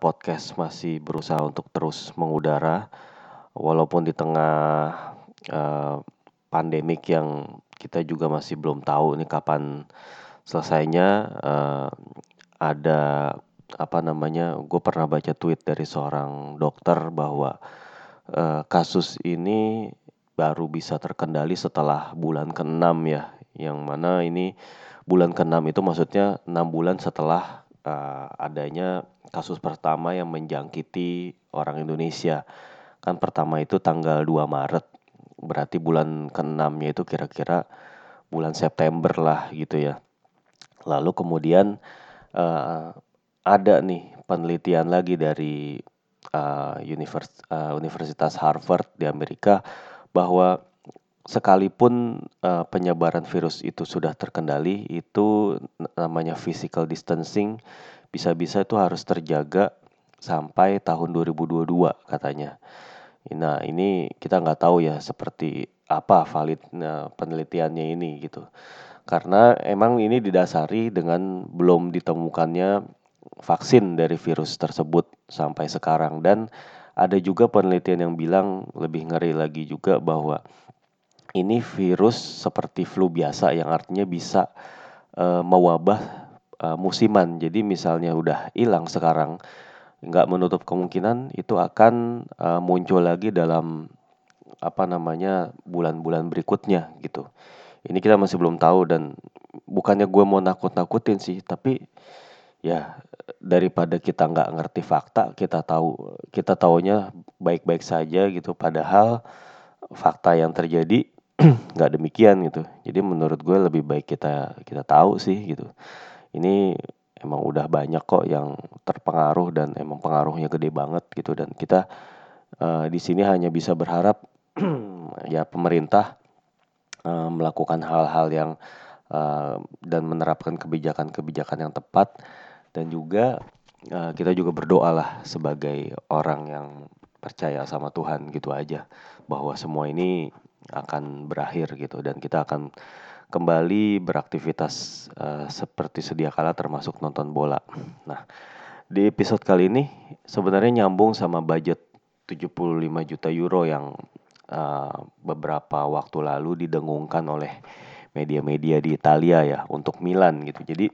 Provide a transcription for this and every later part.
Podcast masih berusaha untuk terus mengudara walaupun di tengah uh, pandemik yang kita juga masih belum tahu ini kapan selesainya. Uh, ada apa namanya? Gue pernah baca tweet dari seorang dokter bahwa uh, kasus ini baru bisa terkendali setelah bulan ke-6 ya, yang mana ini bulan ke-6 itu maksudnya 6 bulan setelah uh, adanya kasus pertama yang menjangkiti orang Indonesia. Kan pertama itu tanggal 2 Maret, berarti bulan ke-6-nya itu kira-kira bulan September lah gitu ya. Lalu kemudian uh, ada nih penelitian lagi dari uh, univers, uh, Universitas Harvard di Amerika bahwa sekalipun uh, penyebaran virus itu sudah terkendali, itu namanya physical distancing bisa-bisa itu harus terjaga sampai tahun 2022 katanya. Nah ini kita nggak tahu ya seperti apa validnya penelitiannya ini gitu. Karena emang ini didasari dengan belum ditemukannya vaksin dari virus tersebut sampai sekarang dan ada juga penelitian yang bilang lebih ngeri lagi juga bahwa ini virus seperti flu biasa yang artinya bisa uh, mewabah uh, musiman. Jadi misalnya udah hilang sekarang, nggak menutup kemungkinan itu akan uh, muncul lagi dalam apa namanya bulan-bulan berikutnya gitu. Ini kita masih belum tahu dan bukannya gue mau nakut-nakutin sih, tapi ya daripada kita nggak ngerti fakta, kita tahu kita taunya baik-baik saja gitu. Padahal fakta yang terjadi nggak demikian gitu. Jadi menurut gue lebih baik kita kita tahu sih gitu. Ini emang udah banyak kok yang terpengaruh dan emang pengaruhnya gede banget gitu. Dan kita uh, di sini hanya bisa berharap ya pemerintah uh, melakukan hal-hal yang uh, dan menerapkan kebijakan-kebijakan yang tepat. Dan juga uh, kita juga berdoa lah sebagai orang yang percaya sama Tuhan gitu aja. Bahwa semua ini akan berakhir gitu dan kita akan kembali beraktivitas uh, seperti sedia kala termasuk nonton bola. Nah, di episode kali ini sebenarnya nyambung sama budget 75 juta euro yang uh, beberapa waktu lalu didengungkan oleh media-media di Italia ya untuk Milan gitu. Jadi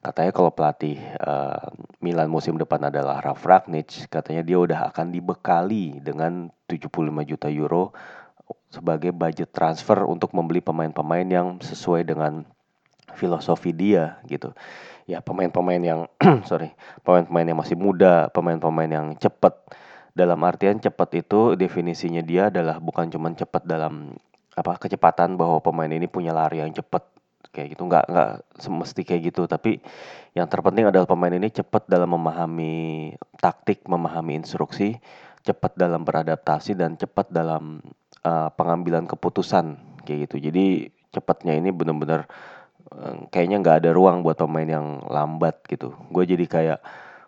katanya kalau pelatih uh, Milan musim depan adalah Ralf Ragnic, katanya dia udah akan dibekali dengan 75 juta euro sebagai budget transfer untuk membeli pemain-pemain yang sesuai dengan filosofi dia gitu. Ya pemain-pemain yang sorry, pemain-pemain yang masih muda, pemain-pemain yang cepat. Dalam artian cepat itu definisinya dia adalah bukan cuma cepat dalam apa kecepatan bahwa pemain ini punya lari yang cepat kayak gitu nggak nggak semesti kayak gitu tapi yang terpenting adalah pemain ini cepat dalam memahami taktik memahami instruksi cepat dalam beradaptasi dan cepat dalam uh, pengambilan keputusan kayak gitu. Jadi cepatnya ini benar-benar uh, kayaknya nggak ada ruang buat pemain yang lambat gitu. Gue jadi kayak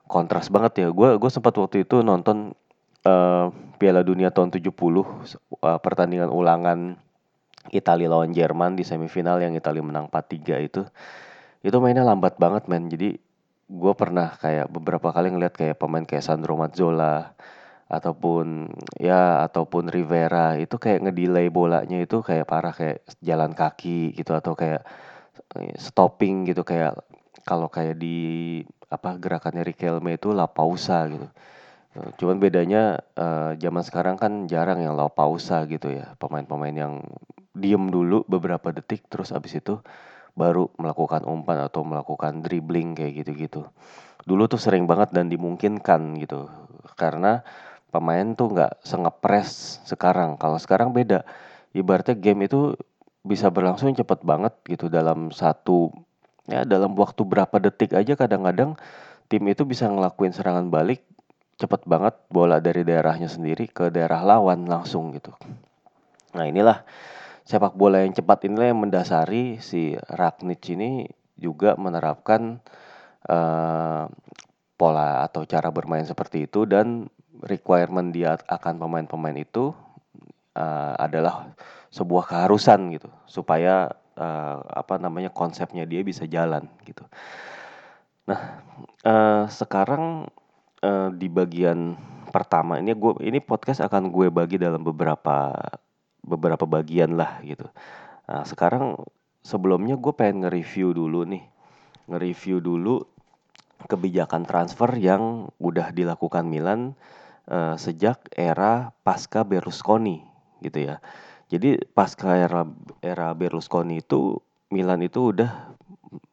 kontras banget ya. Gue gue sempat waktu itu nonton uh, Piala Dunia tahun 70 uh, pertandingan ulangan Italia lawan Jerman di semifinal yang Italia menang 4-3 itu. Itu mainnya lambat banget men. Jadi gue pernah kayak beberapa kali ngeliat kayak pemain kayak Sandro Mazzola, ataupun ya ataupun Rivera itu kayak ngedelay bolanya itu kayak parah kayak jalan kaki gitu atau kayak eh, stopping gitu kayak kalau kayak di apa gerakannya Riquelme itu la pausa gitu. Cuman bedanya uh, zaman sekarang kan jarang yang la pausa gitu ya. Pemain-pemain yang diem dulu beberapa detik terus abis itu baru melakukan umpan atau melakukan dribbling kayak gitu-gitu. Dulu tuh sering banget dan dimungkinkan gitu. Karena pemain tuh nggak sengepres sekarang. Kalau sekarang beda. Ibaratnya game itu bisa berlangsung cepet banget gitu dalam satu ya dalam waktu berapa detik aja kadang-kadang tim itu bisa ngelakuin serangan balik cepet banget bola dari daerahnya sendiri ke daerah lawan langsung gitu. Nah inilah sepak bola yang cepat inilah yang mendasari si Ragnic ini juga menerapkan uh, pola atau cara bermain seperti itu dan requirement dia akan pemain-pemain itu uh, adalah sebuah keharusan gitu supaya uh, apa namanya konsepnya dia bisa jalan gitu. Nah uh, sekarang uh, di bagian pertama ini gue ini podcast akan gue bagi dalam beberapa beberapa bagian lah gitu. Nah, sekarang sebelumnya gue pengen nge-review dulu nih. Nge-review dulu kebijakan transfer yang udah dilakukan Milan uh, sejak era pasca Berlusconi gitu ya. Jadi pasca era era Berlusconi itu Milan itu udah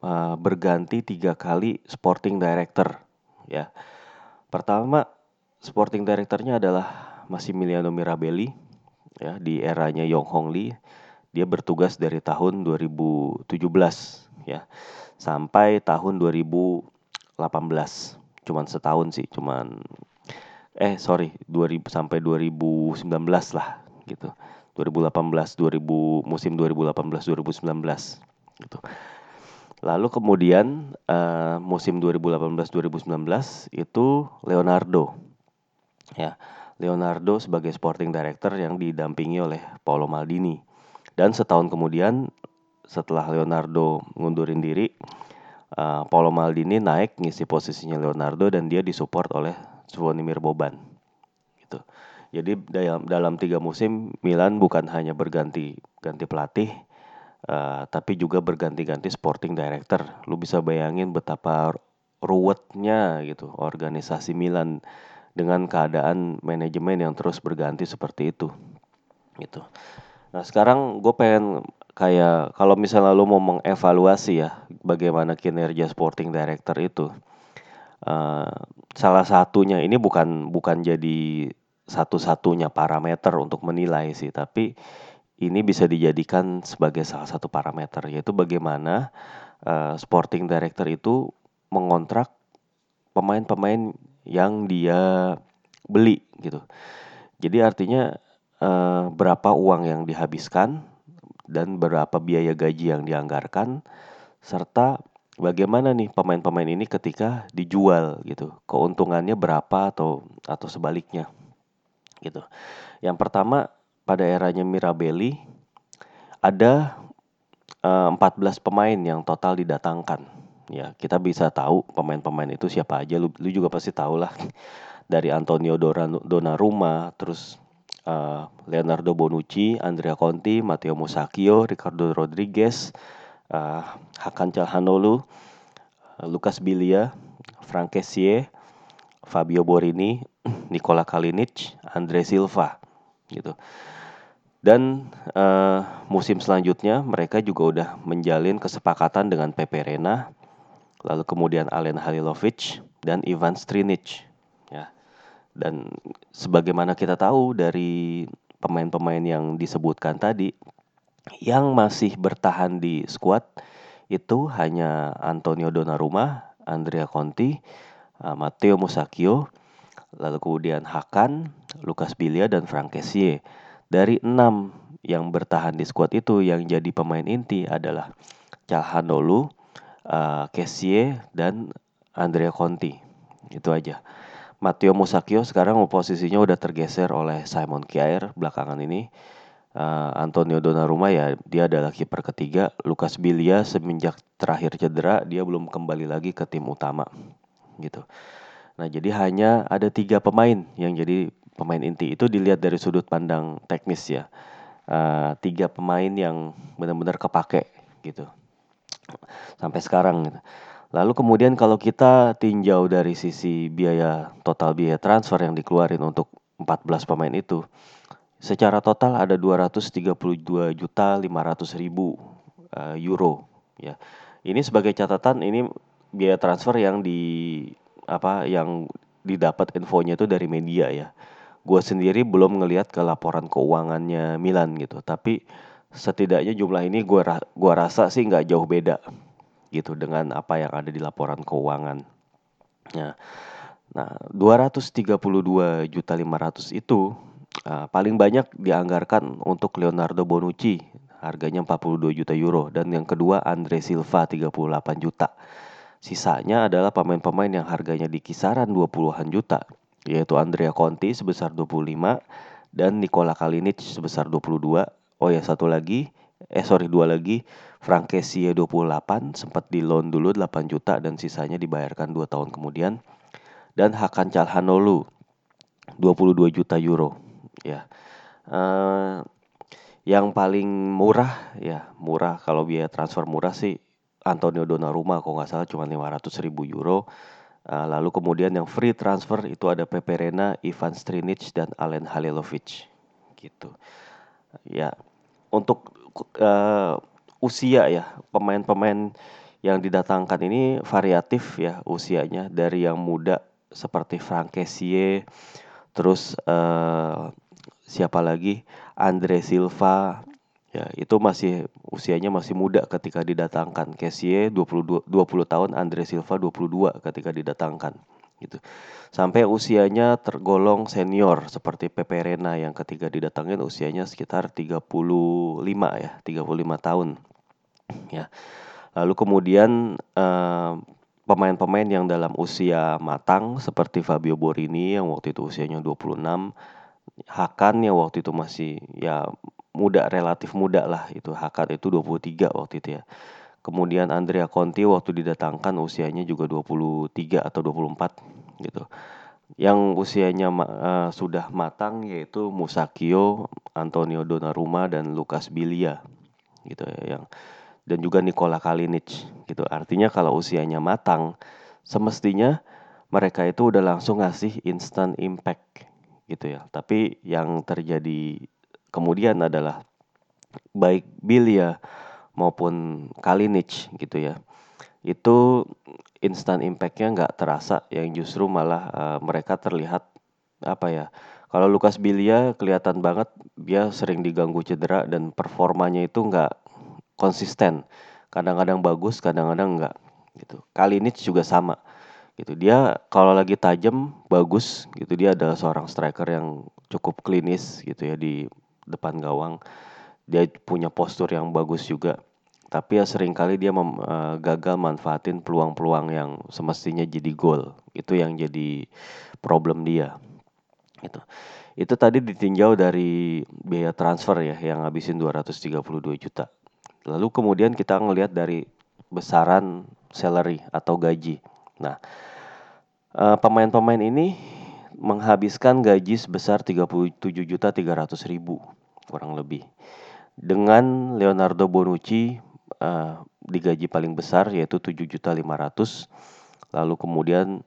uh, berganti tiga kali sporting director ya. Pertama sporting directornya adalah Massimiliano Mirabelli ya di eranya Yong Hong Lee. Dia bertugas dari tahun 2017 ya sampai tahun 2018. Cuman setahun sih, cuman eh sorry 2000 sampai 2019 lah gitu. 2018 2000 musim 2018 2019 gitu. Lalu kemudian uh, musim 2018 2019 itu Leonardo ya. Leonardo sebagai sporting director yang didampingi oleh Paolo Maldini. Dan setahun kemudian setelah Leonardo ngundurin diri uh, Paolo Maldini naik ngisi posisinya Leonardo dan dia disupport oleh Zvonimir Boban gitu jadi dalam dalam tiga musim Milan bukan hanya berganti ganti pelatih, uh, tapi juga berganti-ganti sporting director. Lu bisa bayangin betapa ruwetnya gitu organisasi Milan dengan keadaan manajemen yang terus berganti seperti itu, gitu. Nah sekarang gue pengen kayak kalau misalnya lu mau mengevaluasi ya bagaimana kinerja sporting director itu, uh, salah satunya ini bukan bukan jadi satu-satunya parameter untuk menilai sih, tapi ini bisa dijadikan sebagai salah satu parameter yaitu bagaimana uh, sporting director itu mengontrak pemain-pemain yang dia beli gitu. Jadi artinya uh, berapa uang yang dihabiskan dan berapa biaya gaji yang dianggarkan serta bagaimana nih pemain-pemain ini ketika dijual gitu. Keuntungannya berapa atau atau sebaliknya gitu. Yang pertama pada eranya Mirabelli ada uh, eh, 14 pemain yang total didatangkan. Ya, kita bisa tahu pemain-pemain itu siapa aja. Lu, lu juga pasti tahu lah. Dari Antonio Donnarumma, terus uh, Leonardo Bonucci, Andrea Conti, Matteo Musacchio, Ricardo Rodriguez, uh, Hakan Calhanoglu, Lucas Bilia, Frank Kessié, Fabio Borini, Nikola Kalinic, Andre Silva gitu. Dan uh, musim selanjutnya mereka juga udah menjalin kesepakatan dengan Pepe Reina, lalu kemudian Alen Halilovic dan Ivan Strinic ya. Dan sebagaimana kita tahu dari pemain-pemain yang disebutkan tadi yang masih bertahan di skuad itu hanya Antonio Donnarumma, Andrea Conti, uh, Matteo Musacchio, lalu kemudian Hakan, Lukas Bilia dan Frank Kessie. Dari enam yang bertahan di skuad itu yang jadi pemain inti adalah Calhanoglu, uh, Kessie dan Andrea Conti. Itu aja. Matteo Musacchio sekarang posisinya udah tergeser oleh Simon Kjaer belakangan ini. Uh, Antonio Donnarumma ya dia adalah kiper ketiga. Lukas Bilia semenjak terakhir cedera dia belum kembali lagi ke tim utama gitu. Nah, jadi hanya ada tiga pemain yang jadi pemain inti. Itu dilihat dari sudut pandang teknis ya. Uh, tiga pemain yang benar-benar kepake gitu. Sampai sekarang gitu. Lalu kemudian kalau kita tinjau dari sisi biaya total biaya transfer yang dikeluarin untuk 14 pemain itu, secara total ada 232 juta 500 ribu uh, euro ya. Ini sebagai catatan ini biaya transfer yang di apa yang didapat infonya itu dari media ya. Gue sendiri belum ngelihat ke laporan keuangannya Milan gitu, tapi setidaknya jumlah ini gue gua rasa sih nggak jauh beda gitu dengan apa yang ada di laporan keuangan. Ya. Nah, 232 juta 500 itu uh, paling banyak dianggarkan untuk Leonardo Bonucci, harganya 42 juta euro dan yang kedua Andre Silva 38 juta. Sisanya adalah pemain-pemain yang harganya di kisaran 20-an juta, yaitu Andrea Conti sebesar 25 dan Nikola Kalinic sebesar 22. Oh ya, satu lagi eh sorry dua lagi Frank Kessie 28 sempat di loan dulu 8 juta dan sisanya dibayarkan 2 tahun kemudian dan Hakan Calhanoglu 22 juta euro ya. Uh, yang paling murah ya murah. Kalau biaya transfer murah sih Antonio Donnarumma kalau nggak salah cuma 500 ribu euro. Uh, lalu kemudian yang free transfer itu ada Pepe Reina, Ivan Strinic dan Alen Halilovic. Gitu. Ya. Untuk uh, usia ya pemain-pemain yang didatangkan ini variatif ya usianya. Dari yang muda seperti Frank Kessie terus uh, siapa lagi? Andre Silva. Ya itu masih usianya masih muda ketika didatangkan. Kessie 22 20 tahun Andre Silva 22 ketika didatangkan gitu. Sampai usianya tergolong senior seperti Pepe Reina yang ketika didatangin usianya sekitar 35 ya 35 tahun ya. Lalu kemudian eh, pemain-pemain yang dalam usia matang seperti Fabio Borini yang waktu itu usianya 26 Hakan yang waktu itu masih ya muda relatif muda lah itu Hakan itu 23 waktu itu ya. Kemudian Andrea Conti waktu didatangkan usianya juga 23 atau 24 gitu. Yang usianya uh, sudah matang yaitu Musakio, Antonio Donnarumma dan Lucas Bilia gitu ya yang dan juga Nikola Kalinic gitu. Artinya kalau usianya matang semestinya mereka itu udah langsung ngasih instant impact gitu ya. Tapi yang terjadi kemudian adalah baik Bilia maupun Kalinic gitu ya. Itu instant impactnya nggak terasa, yang justru malah uh, mereka terlihat apa ya? Kalau Lukas Bilia kelihatan banget dia sering diganggu cedera dan performanya itu nggak konsisten. Kadang-kadang bagus, kadang-kadang enggak gitu. Kalinic juga sama gitu. Dia kalau lagi tajam bagus gitu. Dia adalah seorang striker yang cukup klinis gitu ya di depan gawang. Dia punya postur yang bagus juga. Tapi ya sering kali dia mem, uh, gagal manfaatin peluang-peluang yang semestinya jadi gol. Itu yang jadi problem dia itu itu tadi ditinjau dari biaya transfer ya yang ngabisin 232 juta. Lalu kemudian kita ngelihat dari besaran salary atau gaji Nah, uh, pemain-pemain ini menghabiskan gaji sebesar 37 juta 300 ribu kurang lebih. Dengan Leonardo Bonucci uh, digaji paling besar yaitu 7 juta 500. Lalu kemudian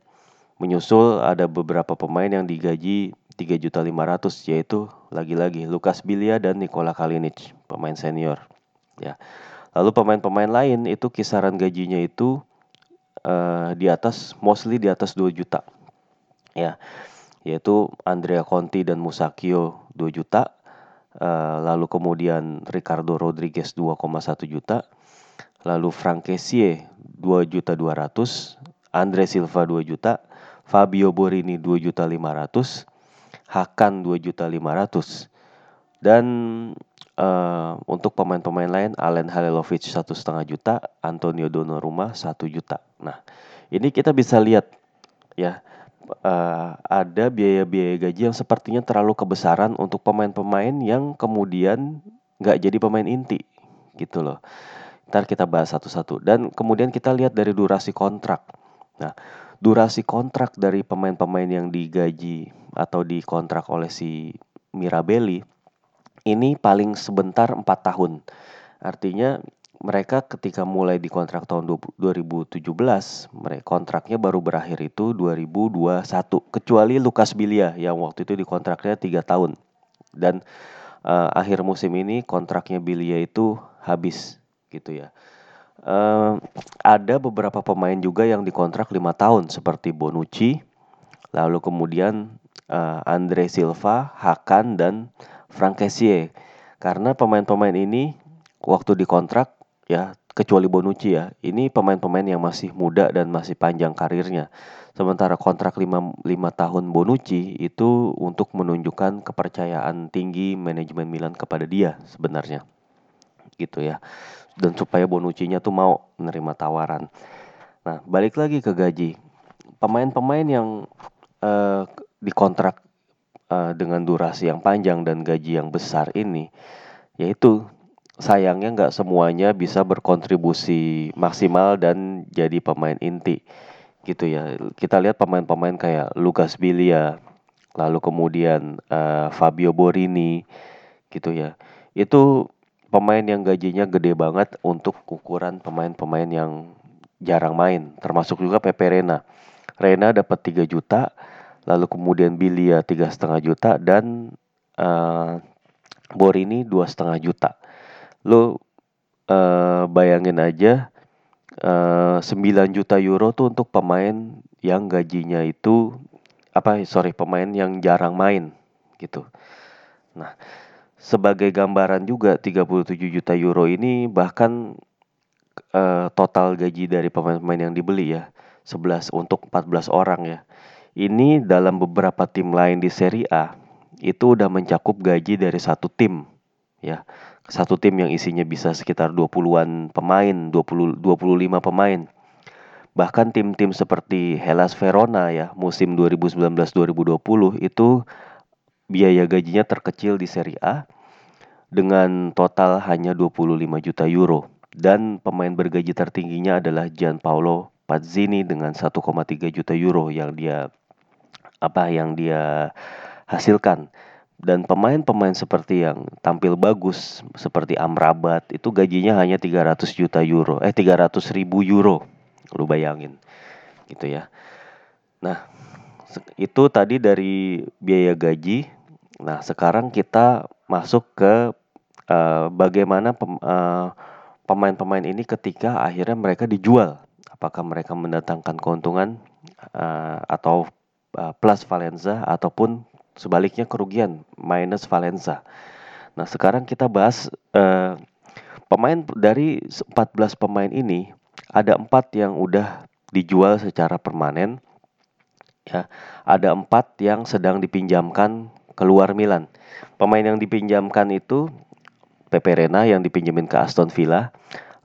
menyusul ada beberapa pemain yang digaji 3 juta 500 yaitu lagi-lagi Lukas Bilia dan Nikola Kalinic, pemain senior. Ya. Lalu pemain-pemain lain itu kisaran gajinya itu uh, di atas mostly di atas 2 juta. Ya. Yaitu Andrea Conti dan Musakio 2 juta. Uh, lalu kemudian Ricardo Rodriguez 2,1 juta. Lalu Frank Kessie 2 juta 200, Andre Silva 2 juta, Fabio Borini 2 juta 500, Hakan 2 juta 500. Dan uh, untuk pemain-pemain lain Alen Halilovic satu setengah juta, Antonio Donnarumma satu juta. Nah, ini kita bisa lihat ya uh, ada biaya-biaya gaji yang sepertinya terlalu kebesaran untuk pemain-pemain yang kemudian nggak jadi pemain inti gitu loh. Ntar kita bahas satu-satu dan kemudian kita lihat dari durasi kontrak. Nah, durasi kontrak dari pemain-pemain yang digaji atau dikontrak oleh si Mirabelli ini paling sebentar 4 tahun. Artinya mereka ketika mulai di kontrak tahun 2017, mereka kontraknya baru berakhir itu 2021. Kecuali Lukas Bilia yang waktu itu di kontraknya 3 tahun. Dan uh, akhir musim ini kontraknya Bilia itu habis gitu ya. Uh, ada beberapa pemain juga yang dikontrak lima tahun seperti Bonucci, lalu kemudian uh, Andre Silva, Hakan dan Frank Kessie. Karena pemain-pemain ini waktu dikontrak ya kecuali Bonucci ya ini pemain-pemain yang masih muda dan masih panjang karirnya. Sementara kontrak 5, 5 tahun Bonucci itu untuk menunjukkan kepercayaan tinggi manajemen Milan kepada dia sebenarnya. Gitu ya. Dan supaya Bonucci-nya tuh mau menerima tawaran. Nah balik lagi ke gaji. Pemain-pemain yang uh, dikontrak uh, dengan durasi yang panjang dan gaji yang besar ini, yaitu sayangnya nggak semuanya bisa berkontribusi maksimal dan jadi pemain inti gitu ya. Kita lihat pemain-pemain kayak Lucas Bilia, lalu kemudian uh, Fabio Borini gitu ya. Itu pemain yang gajinya gede banget untuk ukuran pemain-pemain yang jarang main, termasuk juga Pepe Rena. Rena dapat 3 juta, lalu kemudian Bilia tiga setengah juta dan uh, Borini dua setengah juta Lo uh, bayangin aja uh, 9 juta euro tuh untuk pemain yang gajinya itu apa sorry pemain yang jarang main gitu. Nah, sebagai gambaran juga 37 juta euro ini bahkan uh, total gaji dari pemain-pemain yang dibeli ya 11 untuk 14 orang ya. Ini dalam beberapa tim lain di Serie A itu udah mencakup gaji dari satu tim ya satu tim yang isinya bisa sekitar 20-an pemain, 20 25 pemain. Bahkan tim-tim seperti Hellas Verona ya, musim 2019-2020 itu biaya gajinya terkecil di Serie A dengan total hanya 25 juta euro dan pemain bergaji tertingginya adalah Gianpaolo Pazzini dengan 1,3 juta euro yang dia apa yang dia hasilkan. Dan pemain-pemain seperti yang tampil bagus seperti Amrabat itu gajinya hanya 300 juta euro eh 300 ribu euro. Lu bayangin. Gitu ya. Nah itu tadi dari biaya gaji. Nah sekarang kita masuk ke uh, bagaimana uh, pemain-pemain ini ketika akhirnya mereka dijual. Apakah mereka mendatangkan keuntungan uh, atau plus Valenza ataupun sebaliknya kerugian minus Valenza. Nah, sekarang kita bahas uh, pemain dari 14 pemain ini ada empat yang udah dijual secara permanen. Ya, ada empat yang sedang dipinjamkan keluar Milan. Pemain yang dipinjamkan itu Pepe Reina yang dipinjemin ke Aston Villa,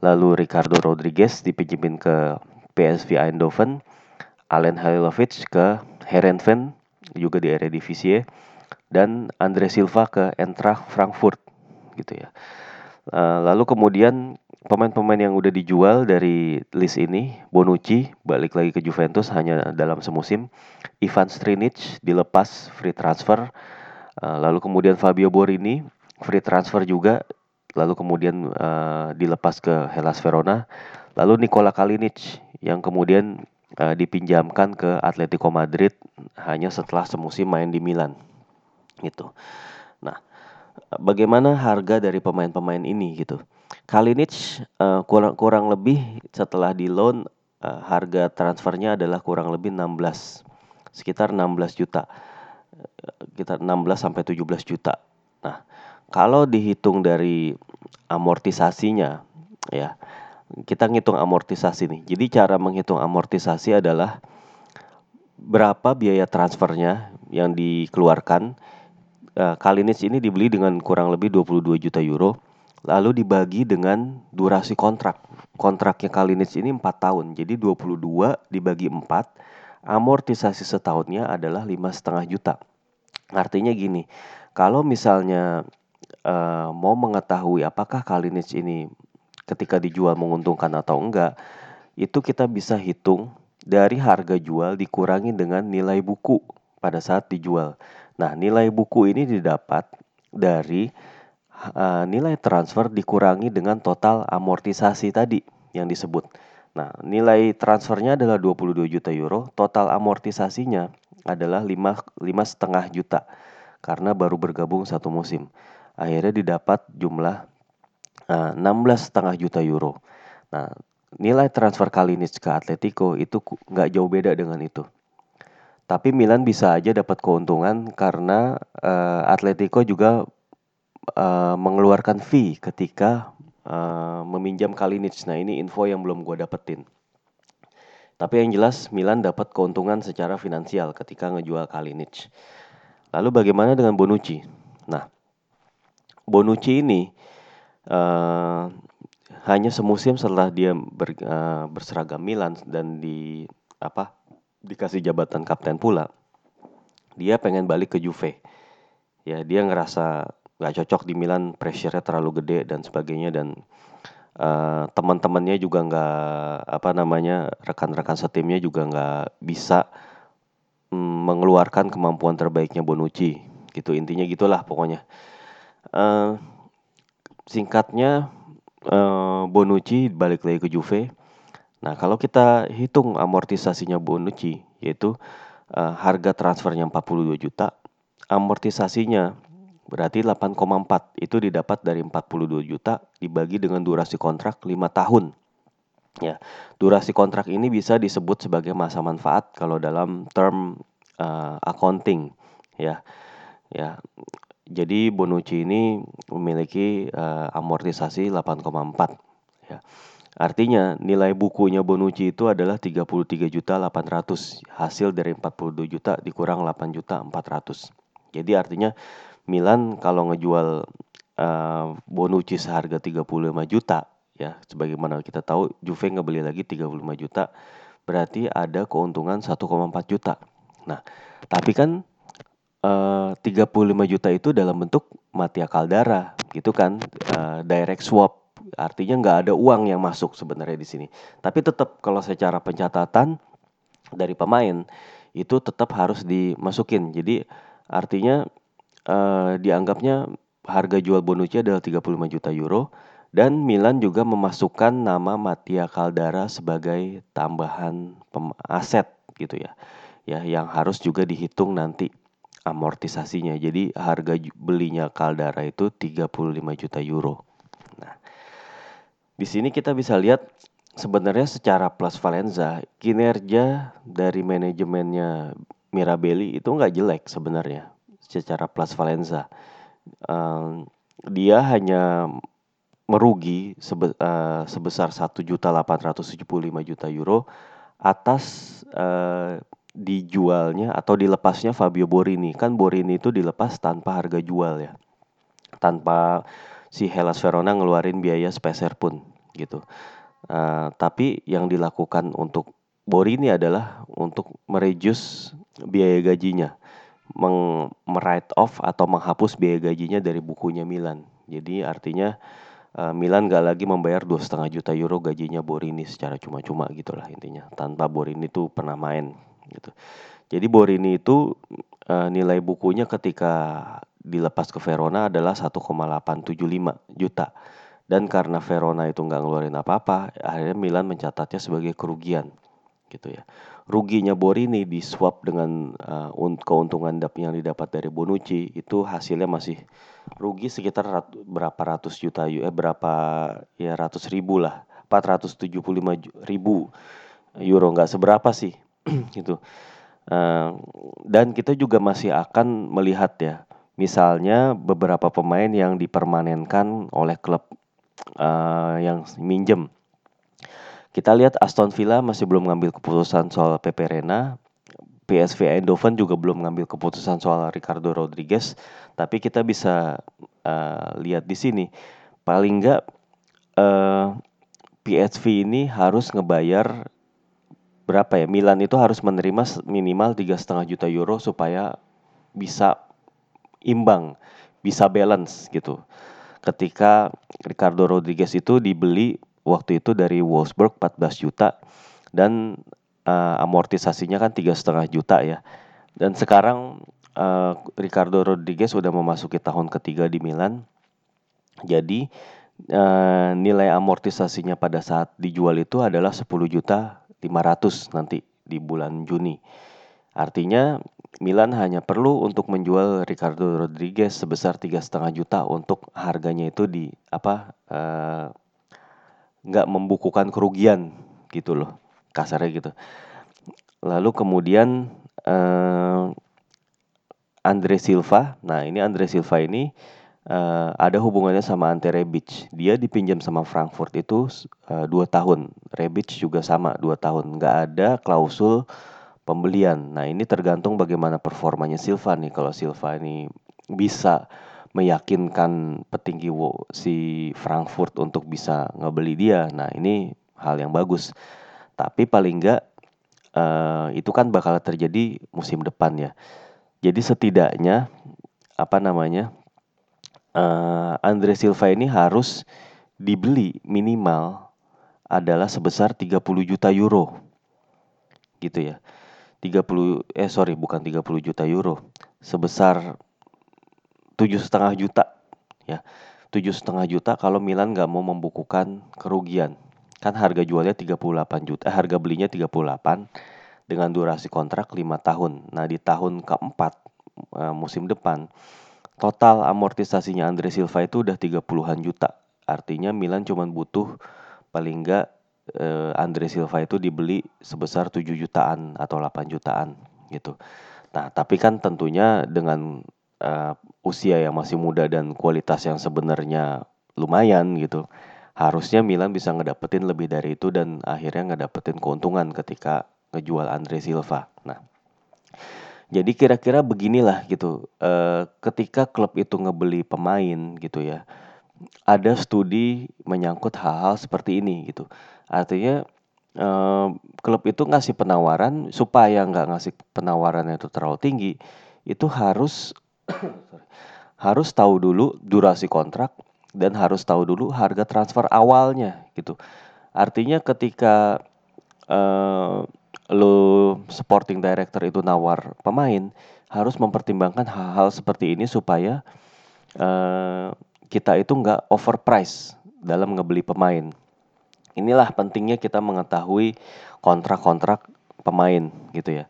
lalu Ricardo Rodriguez dipinjemin ke PSV Eindhoven, Alen Halilovic ke Herenveen juga di Eredivisie dan Andre Silva ke Eintracht Frankfurt gitu ya. Uh, lalu kemudian pemain-pemain yang udah dijual dari list ini, Bonucci balik lagi ke Juventus hanya dalam semusim, Ivan Strinic dilepas free transfer, uh, lalu kemudian Fabio Borini free transfer juga, lalu kemudian uh, dilepas ke Hellas Verona, lalu Nikola Kalinic yang kemudian uh, dipinjamkan ke Atletico Madrid hanya setelah semusim main di Milan gitu. Nah, bagaimana harga dari pemain-pemain ini gitu? Kalinic uh, kurang kurang lebih setelah di loan uh, harga transfernya adalah kurang lebih 16 sekitar 16 juta. Kita 16 sampai 17 juta. Nah, kalau dihitung dari amortisasinya ya kita ngitung amortisasi nih. Jadi cara menghitung amortisasi adalah berapa biaya transfernya yang dikeluarkan. Uh, ini dibeli dengan kurang lebih 22 juta euro. Lalu dibagi dengan durasi kontrak. Kontraknya Kalinic ini 4 tahun. Jadi 22 dibagi 4. Amortisasi setahunnya adalah lima setengah juta. Artinya gini, kalau misalnya uh, mau mengetahui apakah Kalinic ini ketika dijual menguntungkan atau enggak, itu kita bisa hitung dari harga jual dikurangi dengan nilai buku pada saat dijual. Nah, nilai buku ini didapat dari uh, nilai transfer dikurangi dengan total amortisasi tadi yang disebut. Nah, nilai transfernya adalah 22 juta euro, total amortisasinya adalah 5 lima setengah juta karena baru bergabung satu musim. Akhirnya didapat jumlah Nah, 16,5 juta euro. Nah, nilai transfer Kalinic ke Atletico itu nggak jauh beda dengan itu. Tapi Milan bisa aja dapat keuntungan karena uh, Atletico juga uh, mengeluarkan fee ketika uh, meminjam Kalinic. Nah, ini info yang belum gue dapetin. Tapi yang jelas Milan dapat keuntungan secara finansial ketika ngejual Kalinic. Lalu bagaimana dengan Bonucci? Nah, Bonucci ini uh, hanya semusim setelah dia ber, uh, berseragam Milan dan di apa dikasih jabatan kapten pula dia pengen balik ke Juve ya dia ngerasa nggak cocok di Milan, pressure-nya terlalu gede dan sebagainya dan uh, teman-temannya juga nggak apa namanya rekan-rekan setimnya juga nggak bisa mm, mengeluarkan kemampuan terbaiknya Bonucci gitu intinya gitulah pokoknya. Uh, singkatnya uh, Bonucci balik lagi ke Juve. Nah kalau kita hitung amortisasinya Bonucci yaitu uh, harga transfernya 42 juta, amortisasinya berarti 8,4 itu didapat dari 42 juta dibagi dengan durasi kontrak 5 tahun. Ya, durasi kontrak ini bisa disebut sebagai masa manfaat kalau dalam term uh, accounting ya. Ya. Jadi Bonucci ini memiliki uh, amortisasi 8,4 ya. Artinya nilai bukunya Bonucci itu adalah 33 juta 800 hasil dari 42 juta dikurang 8 juta 400. Jadi artinya Milan kalau ngejual uh, Bonucci seharga 35 juta ya sebagaimana kita tahu Juve ngebeli lagi 35 juta berarti ada keuntungan 1,4 juta. Nah, tapi kan uh, 35 juta itu dalam bentuk Matia Caldara gitu kan uh, direct swap Artinya nggak ada uang yang masuk sebenarnya di sini. Tapi tetap kalau secara pencatatan dari pemain itu tetap harus dimasukin. Jadi artinya uh, dianggapnya harga jual Bonucci adalah 35 juta euro dan Milan juga memasukkan nama Mattia Caldara sebagai tambahan aset gitu ya. Ya, yang harus juga dihitung nanti amortisasinya. Jadi harga belinya Caldara itu 35 juta euro. Di sini kita bisa lihat sebenarnya secara plus Valenza kinerja dari manajemennya Mirabelli itu nggak jelek sebenarnya secara plus Valenza. Um, dia hanya merugi sebe uh, sebesar satu juta delapan ratus tujuh puluh lima juta euro atas uh, dijualnya atau dilepasnya Fabio Borini. Kan Borini itu dilepas tanpa harga jual ya. Tanpa si Hellas Verona ngeluarin biaya speser pun gitu. Uh, tapi yang dilakukan untuk Borini adalah untuk mereduce biaya gajinya, meng write off atau menghapus biaya gajinya dari bukunya Milan. Jadi artinya uh, Milan gak lagi membayar dua setengah juta euro gajinya Borini secara cuma-cuma gitulah intinya, tanpa Borini itu pernah main gitu. Jadi Borini itu uh, nilai bukunya ketika dilepas ke Verona adalah 1,875 juta dan karena Verona itu nggak ngeluarin apa-apa, akhirnya Milan mencatatnya sebagai kerugian, gitu ya. Ruginya Borini di swap dengan uh, keuntungan yang didapat dari Bonucci itu hasilnya masih rugi sekitar rat, berapa ratus juta eh berapa ya ratus ribu lah, 475 ribu euro nggak seberapa sih, gitu. Uh, dan kita juga masih akan melihat ya, misalnya beberapa pemain yang dipermanenkan oleh klub uh, yang minjem. Kita lihat Aston Villa masih belum ngambil keputusan soal Pepe Reina. PSV Eindhoven juga belum ngambil keputusan soal Ricardo Rodriguez, tapi kita bisa uh, lihat di sini paling enggak uh, PSV ini harus ngebayar berapa ya? Milan itu harus menerima minimal tiga setengah juta euro supaya bisa imbang, bisa balance gitu. Ketika Ricardo Rodriguez itu dibeli waktu itu dari Wolfsburg 14 juta dan uh, amortisasinya kan tiga setengah juta ya. Dan sekarang uh, Ricardo Rodriguez sudah memasuki tahun ketiga di Milan. Jadi uh, nilai amortisasinya pada saat dijual itu adalah 10 juta 500 nanti di bulan Juni artinya Milan hanya perlu untuk menjual Ricardo Rodriguez sebesar tiga setengah juta untuk harganya itu di apa eh, nggak uh, membukukan kerugian gitu loh kasarnya gitu. Lalu kemudian uh, Andre Silva, nah ini Andre Silva ini uh, ada hubungannya sama Ante Rebic. Dia dipinjam sama Frankfurt itu uh, dua tahun. Rebic juga sama dua tahun. Nggak ada klausul pembelian. Nah, ini tergantung bagaimana performanya Silva nih. Kalau Silva ini bisa meyakinkan petinggi si Frankfurt untuk bisa ngebeli dia. Nah, ini hal yang bagus. Tapi paling enggak uh, itu kan bakal terjadi musim depan ya. Jadi setidaknya apa namanya? Uh, Andre Silva ini harus dibeli minimal adalah sebesar 30 juta euro. Gitu ya. 30 eh sorry bukan 30 juta euro. Sebesar tujuh setengah juta ya tujuh setengah juta kalau Milan nggak mau membukukan kerugian kan harga jualnya 38 juta eh, harga belinya 38 dengan durasi kontrak 5 tahun nah di tahun keempat uh, musim depan total amortisasinya Andre Silva itu udah 30-an juta. Artinya Milan cuma butuh paling nggak uh, Andre Silva itu dibeli sebesar 7 jutaan atau 8 jutaan gitu. Nah tapi kan tentunya dengan uh, usia yang masih muda dan kualitas yang sebenarnya lumayan gitu harusnya Milan bisa ngedapetin lebih dari itu dan akhirnya ngedapetin keuntungan ketika ngejual Andre Silva. Nah jadi kira-kira beginilah gitu uh, ketika klub itu ngebeli pemain gitu ya ada studi menyangkut hal-hal seperti ini gitu artinya uh, klub itu ngasih penawaran supaya nggak ngasih penawaran itu terlalu tinggi itu harus harus tahu dulu durasi kontrak dan harus tahu dulu harga transfer awalnya gitu. Artinya ketika uh, lo sporting director itu nawar pemain harus mempertimbangkan hal-hal seperti ini supaya uh, kita itu nggak overprice dalam ngebeli pemain. Inilah pentingnya kita mengetahui kontrak-kontrak pemain gitu ya.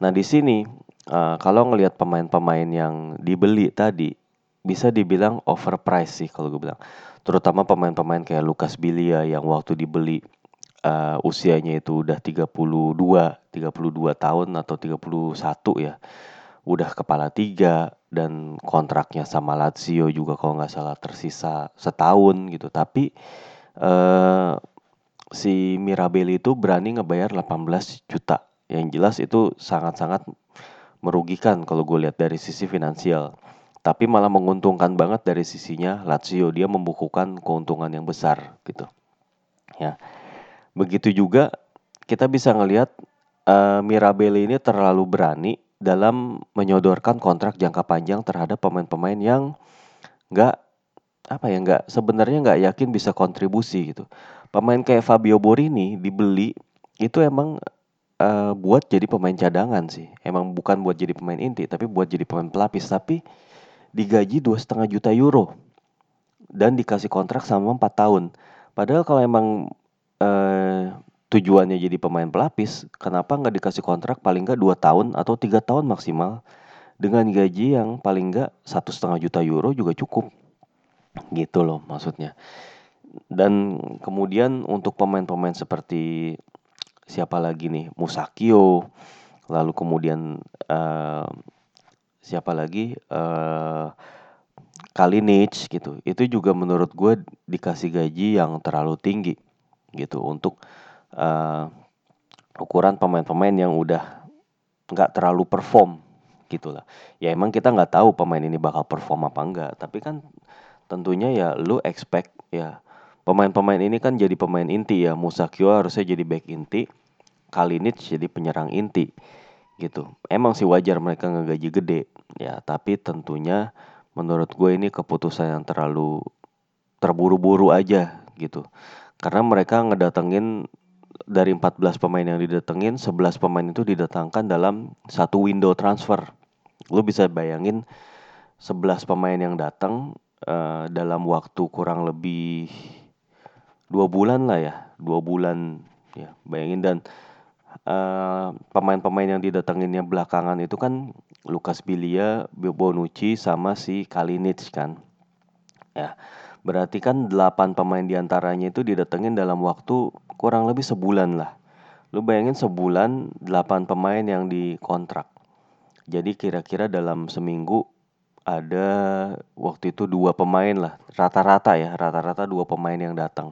Nah di sini uh, kalau ngelihat pemain-pemain yang dibeli tadi bisa dibilang overpriced sih kalau gue bilang. Terutama pemain-pemain kayak Lucas Bilia yang waktu dibeli uh, usianya itu udah 32, 32 tahun atau 31 ya. Udah kepala tiga dan kontraknya sama Lazio juga kalau nggak salah tersisa setahun gitu. Tapi uh, si Mirabelli itu berani ngebayar 18 juta. Yang jelas itu sangat-sangat merugikan kalau gue lihat dari sisi finansial. Tapi malah menguntungkan banget dari sisinya Lazio. Dia membukukan keuntungan yang besar gitu. Ya. Begitu juga kita bisa ngelihat uh, Mirabelli ini terlalu berani dalam menyodorkan kontrak jangka panjang terhadap pemain-pemain yang nggak apa ya nggak sebenarnya nggak yakin bisa kontribusi gitu. Pemain kayak Fabio Borini dibeli itu emang uh, buat jadi pemain cadangan sih. Emang bukan buat jadi pemain inti, tapi buat jadi pemain pelapis. Tapi digaji dua setengah juta euro dan dikasih kontrak sama empat tahun. Padahal kalau emang uh, tujuannya jadi pemain pelapis, kenapa nggak dikasih kontrak paling nggak dua tahun atau tiga tahun maksimal? Dengan gaji yang paling nggak satu setengah juta euro juga cukup, gitu loh maksudnya. Dan kemudian untuk pemain-pemain seperti siapa lagi nih? Musakio lalu kemudian uh, siapa lagi? Uh, Kalinic gitu. Itu juga menurut gue dikasih gaji yang terlalu tinggi gitu untuk uh, ukuran pemain-pemain yang udah nggak terlalu perform gitulah ya emang kita nggak tahu pemain ini bakal perform apa enggak tapi kan tentunya ya lu expect ya pemain-pemain ini kan jadi pemain inti ya. Musakio harusnya jadi back inti Kalinic jadi penyerang inti gitu. Emang sih wajar mereka ngegaji gede ya tapi tentunya menurut gue ini keputusan yang terlalu terburu-buru aja gitu karena mereka ngedatengin dari 14 pemain yang didatengin 11 pemain itu didatangkan dalam satu window transfer. Lu bisa bayangin 11 pemain yang datang uh, dalam waktu kurang lebih dua bulan lah ya dua bulan ya bayangin. Dan eh, pemain-pemain yang didatanginnya belakangan itu kan Lukas Bilia, Bonucci sama si Kalinic kan. Ya berarti kan 8 pemain di antaranya itu didatengin dalam waktu kurang lebih sebulan lah. Lu bayangin sebulan 8 pemain yang dikontrak. Jadi kira-kira dalam seminggu ada waktu itu dua pemain lah. Rata-rata ya rata-rata dua pemain yang datang.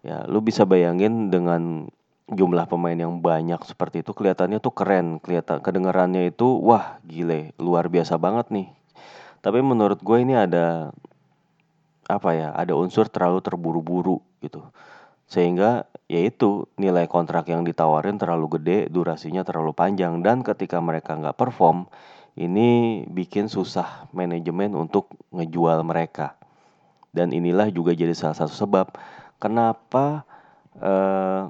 Ya lu bisa bayangin dengan jumlah pemain yang banyak seperti itu kelihatannya tuh keren. Kelihatan kedengarannya itu wah gile luar biasa banget nih. Tapi menurut gue ini ada apa ya ada unsur terlalu terburu-buru gitu sehingga yaitu nilai kontrak yang ditawarin terlalu gede durasinya terlalu panjang dan ketika mereka nggak perform ini bikin susah manajemen untuk ngejual mereka. Dan inilah juga jadi salah satu sebab kenapa uh,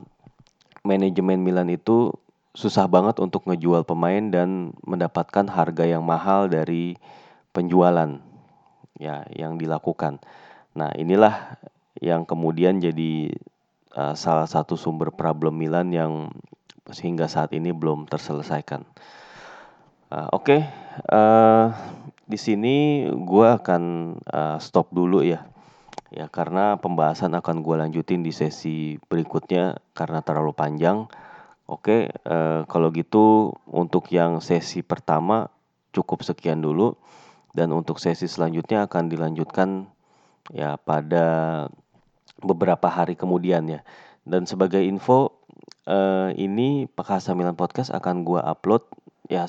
manajemen Milan itu susah banget untuk ngejual pemain dan mendapatkan harga yang mahal dari penjualan ya yang dilakukan. Nah, inilah yang kemudian jadi uh, salah satu sumber problem Milan yang sehingga saat ini belum terselesaikan. Uh, Oke, okay. uh, di sini gue akan uh, stop dulu ya Ya karena pembahasan akan gue lanjutin di sesi berikutnya karena terlalu panjang. Oke, eh, kalau gitu untuk yang sesi pertama cukup sekian dulu dan untuk sesi selanjutnya akan dilanjutkan ya pada beberapa hari kemudian ya. Dan sebagai info eh, ini Pakasa Milan Podcast akan gue upload ya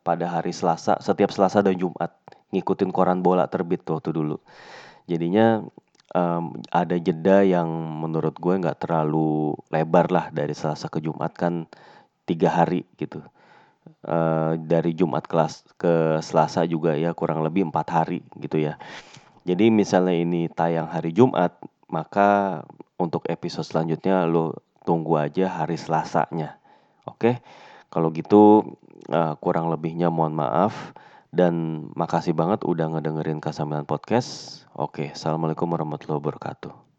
pada hari Selasa, setiap Selasa dan Jumat ngikutin koran bola terbit waktu dulu. Jadinya um, ada jeda yang menurut gue nggak terlalu lebar lah dari Selasa ke Jumat kan tiga hari gitu. Uh, dari Jumat kelas ke Selasa juga ya kurang lebih empat hari gitu ya. Jadi misalnya ini tayang hari Jumat, maka untuk episode selanjutnya lo tunggu aja hari Selasanya. Oke, kalau gitu uh, kurang lebihnya mohon maaf. Dan makasih banget udah ngedengerin Kasamilan Podcast. Oke, Assalamualaikum warahmatullahi wabarakatuh.